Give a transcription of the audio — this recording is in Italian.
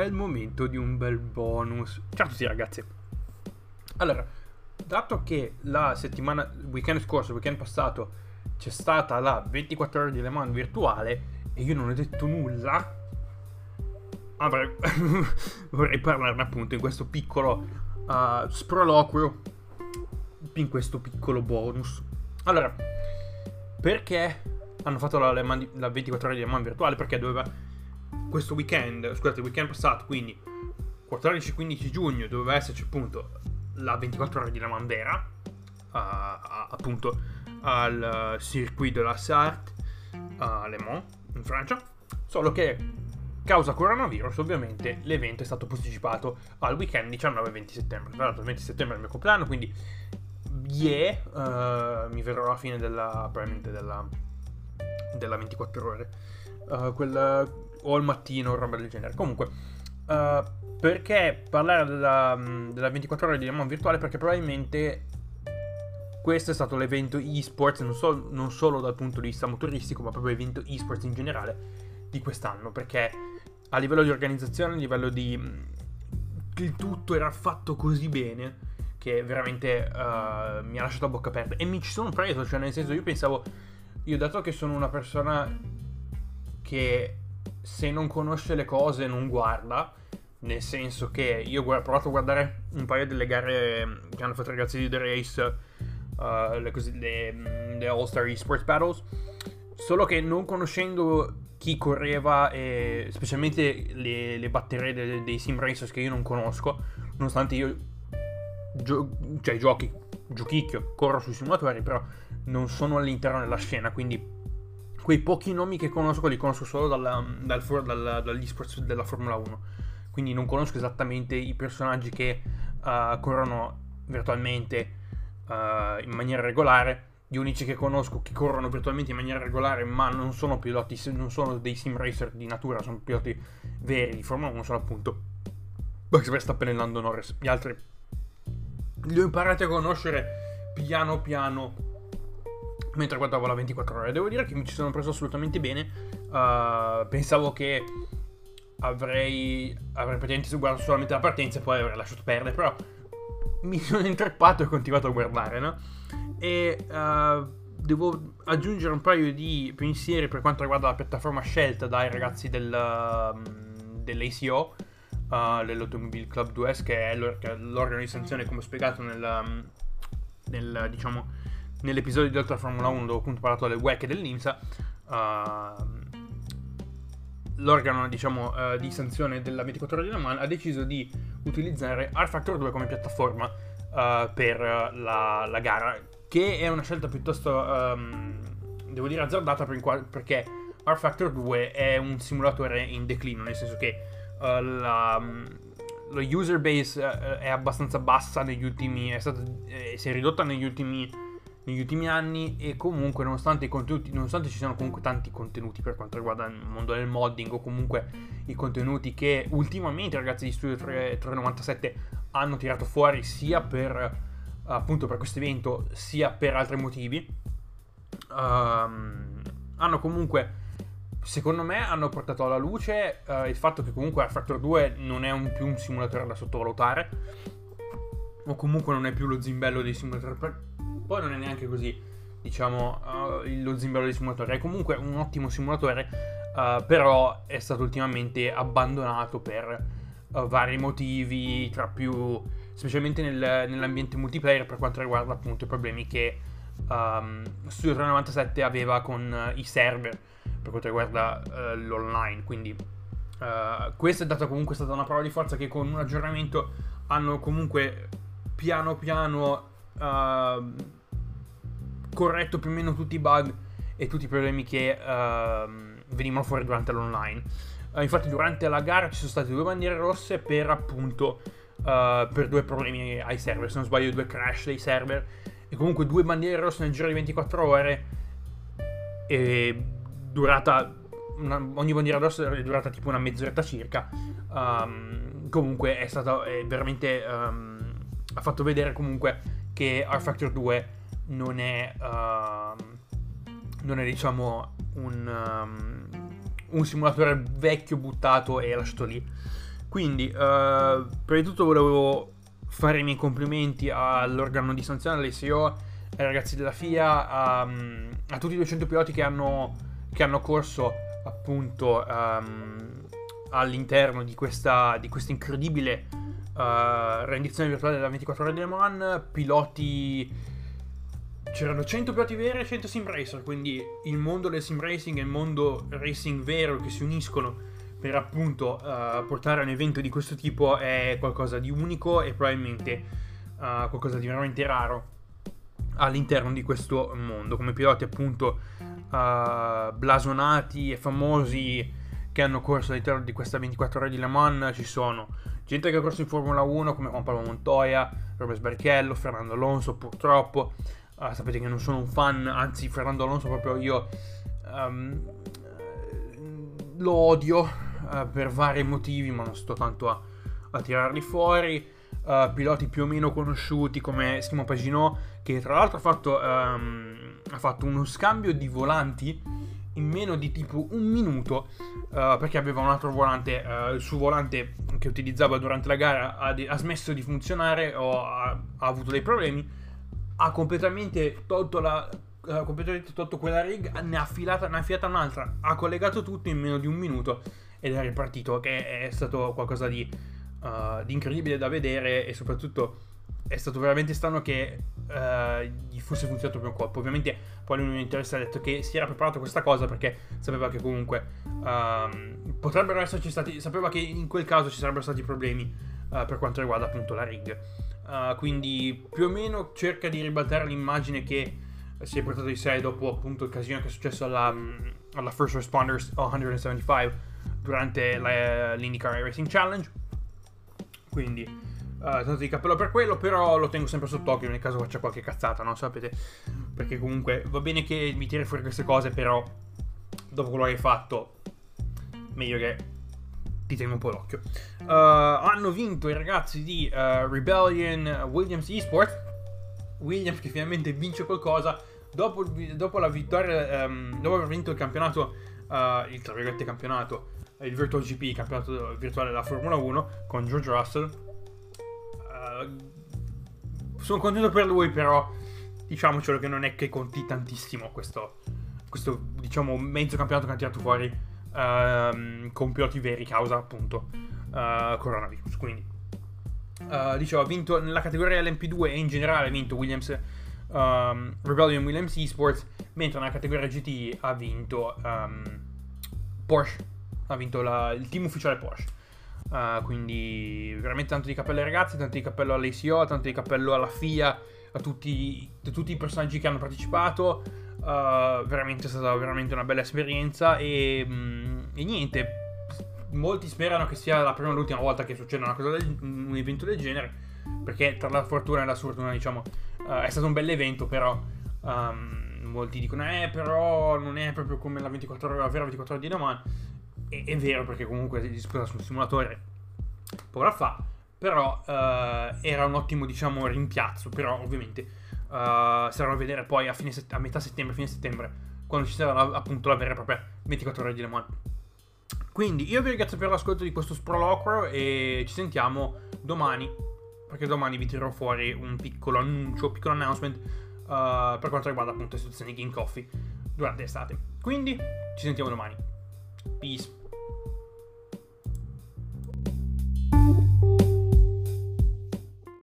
è il momento di un bel bonus. Ciao a tutti ragazzi. Allora, dato che la settimana, weekend scorso, weekend passato, c'è stata la 24 ore di Le Mans virtuale e io non ho detto nulla, avrei, vorrei parlarne appunto in questo piccolo uh, sproloquio, in questo piccolo bonus. Allora, perché hanno fatto la, la 24 ore di Le Mans virtuale? Perché doveva questo weekend, scusate, il weekend passato, quindi 14-15 giugno, doveva esserci appunto la 24 ore di La Mandera, uh, appunto al circuit de la Sarthe a Le Mans, in Francia, solo che causa coronavirus ovviamente l'evento è stato posticipato al weekend 19-20 settembre. Tra l'altro il 20 settembre è il mio compleanno, quindi yeah, uh, mi verrò alla fine della, probabilmente della, della 24 ore. Uh, quella, o al mattino roba del genere. Comunque, uh, perché parlare della, della 24 ore di Le Mans virtuale? Perché probabilmente questo è stato l'evento esports, non, so, non solo dal punto di vista motoristico, ma proprio l'evento esports in generale di quest'anno. Perché a livello di organizzazione, a livello di... Il tutto era fatto così bene che veramente uh, mi ha lasciato a bocca aperta. E mi ci sono preso, cioè nel senso io pensavo... Io dato che sono una persona che se non conosce le cose non guarda, nel senso che io ho provato a guardare un paio delle gare che hanno fatto i ragazzi di The Race, uh, le, così, le, le All Star Esports Battles, solo che non conoscendo chi correva e specialmente le, le batterie dei, dei sim racers che io non conosco, nonostante io gio- cioè giochi, giochicchio, corro sui simulatori, però non sono all'interno della scena, quindi quei pochi nomi che conosco li conosco solo dalla, dal, dal, dagli sport della Formula 1. Quindi non conosco esattamente i personaggi che uh, corrono virtualmente uh, in maniera regolare. Gli unici che conosco che corrono virtualmente in maniera regolare, ma non sono piloti, non sono dei sim racer di natura, sono piloti veri di Formula 1, sono appunto Max Verstappen e Lando Norris. Gli altri li ho imparati a conoscere piano piano mentre guardavo la 24 ore. Devo dire che mi ci sono preso assolutamente bene. Uh, pensavo che avrei, avrei praticamente guardato solamente la partenza e poi avrei lasciato perdere, però mi sono intreppato e ho continuato a guardare, no? E uh, devo aggiungere un paio di pensieri per quanto riguarda la piattaforma scelta dai ragazzi del, um, dell'ACO, uh, dell'Automobile Club 2S, che è l'organizzazione, come ho spiegato nel, um, nel diciamo nell'episodio di Ultra Formula 1 dove appunto ho parlato del WEC e dell'IMSA, uh, l'organo diciamo, uh, di sanzione della 24 ore di Le Mans ha deciso di utilizzare R Factor 2 come piattaforma uh, per la, la, gara, che è una scelta piuttosto, um, devo dire, azzardata per, perché R Factor 2 è un simulatore in declino, nel senso che la, um, lo user base è abbastanza bassa negli ultimi, è stata, eh, si è ridotta negli ultimi negli ultimi anni e comunque nonostante, nonostante ci siano comunque tanti contenuti per quanto riguarda il mondo del modding o comunque i contenuti che ultimamente i ragazzi di Studio 3, 397 hanno tirato fuori sia per appunto per questo evento sia per altri motivi um, hanno comunque secondo me hanno portato alla luce uh, il fatto che comunque R-Factor 2 non è un, più un simulatore da sottovalutare o comunque non è più lo zimbello dei simulatori poi non è neanche così, diciamo, uh, lo zimbello di simulatore. È comunque un ottimo simulatore, uh, però è stato ultimamente abbandonato per uh, vari motivi, tra più, specialmente nel, nell'ambiente multiplayer, per quanto riguarda appunto i problemi che um, Studio 397 aveva con i server, per quanto riguarda l'online. Quindi questa è data comunque stata una prova di forza che con un aggiornamento hanno comunque piano piano uh, corretto più o meno tutti i bug e tutti i problemi che uh, venivano fuori durante l'online. Uh, infatti durante la gara ci sono state due bandiere rosse per appunto uh, per due problemi ai server, se non sbaglio due crash dei server e comunque due bandiere rosse nel giro di 24 ore e durata una, ogni bandiera rossa è durata tipo una mezz'oretta circa. Um, comunque è stata è veramente um, ha fatto vedere comunque che R Factor 2 non è, uh, non è diciamo un, um, un, simulatore vecchio buttato e lasciato lì. Quindi, uh, prima di tutto volevo fare i miei complimenti all'organo di sanzione, all'SEO, ai ragazzi della FIA, a, a tutti i 200 piloti che hanno, che hanno corso appunto um, all'interno di questa, di questa incredibile uh, rendizione virtuale della 24 ore di Le Mans, piloti... C'erano 100 piloti veri e 100 sim racer, quindi il mondo del sim racing e il mondo racing vero che si uniscono per appunto uh, portare un evento di questo tipo è qualcosa di unico e probabilmente uh, qualcosa di veramente raro all'interno di questo mondo, come piloti appunto uh, blasonati e famosi che hanno corso all'interno di questa 24 ore di Le Mans ci sono gente che ha corso in Formula 1 come Juan Pablo Montoya, Robert Barrichello, Fernando Alonso purtroppo uh, sapete che non sono un fan anzi Fernando Alonso proprio io um, lo odio uh, per vari motivi ma non sto tanto a, a tirarli fuori. Uh, piloti più o meno conosciuti come Simon Paginot, che tra l'altro ha fatto, um, ha fatto uno scambio di volanti in meno di tipo un minuto uh, perché aveva un altro volante uh, il suo volante che utilizzava durante la gara ha, ha smesso di funzionare o ha, ha, avuto dei problemi ha completamente tolto la uh, completamente tolto quella rig ne ha affilata ne ha affilata un'altra ha collegato tutto in meno di un minuto ed è ripartito che è stato qualcosa di uh, di incredibile da vedere e soprattutto è stato veramente strano che uh, gli fosse funzionato per un colpo. Ovviamente poi l'Unione Interesse ha detto che si era preparato a questa cosa perché sapeva che comunque uh, potrebbero esserci stati, sapeva che in quel caso ci sarebbero stati problemi uh, per quanto riguarda appunto la rig. Quindi più o meno cerca di ribaltare l'immagine che si è portato di sé dopo appunto il casino che è successo alla, alla First Responders 175 durante la, l'IndyCar Racing Challenge quindi, uh, tanto di cappello per quello, però lo tengo sempre sott'occhio nel caso faccia qualche cazzata, no? Sapete? Perché comunque va bene che mi tiri fuori queste cose, però dopo quello che hai fatto, meglio che ti tengo un po' l'occhio. Uh, hanno vinto i ragazzi di uh, Rebellion Williams Esports. Williams che finalmente vince qualcosa dopo, dopo la vittoria, um, dopo aver vinto il campionato, uh, il tra virgolette campionato il Virtual GP, il campionato virtuale della Formula 1 con George Russell. Sono contento per lui, però diciamocelo che non è che conti tantissimo questo, questo diciamo, mezzo campionato che ha tirato fuori uh, con piloti veri causa appunto uh, coronavirus. Quindi, uh, dicevo, ha vinto nella categoria LMP2 e in generale ha vinto Williams. Um, Rebellion Williams Esports, mentre nella categoria GT ha vinto um, Porsche ha vinto la, il team ufficiale Porsche. Uh, quindi veramente tanto di cappello ai ragazzi, tanto di cappello all'ACO, tanto di cappello alla FIA, a tutti, a tutti i personaggi che hanno partecipato. Uh, veramente è stata veramente una bella esperienza e, mm, e, niente. Molti sperano che sia la prima e l'ultima volta che cosa del, un evento del genere, perché tra la fortuna e la sfortuna, diciamo, uh, è stato un bel evento, però um, molti dicono, eh, però non è proprio come la 24 ore, la vera 24 ore di Le Mans è, vero perché comunque si disputa sul simulatore poco fa, però uh, era un ottimo diciamo rimpiazzo, però ovviamente uh, sarà a vedere poi a, set- a, metà settembre, fine settembre, quando ci sarà la, appunto la vera e propria 24 ore di Le Mans. Quindi io vi ringrazio per l'ascolto di questo sproloquio e ci sentiamo domani, perché domani vi tirerò fuori un piccolo annuncio, un piccolo announcement uh, per quanto riguarda appunto le istituzioni Game Coffee durante l'estate. Quindi ci sentiamo domani. Peace.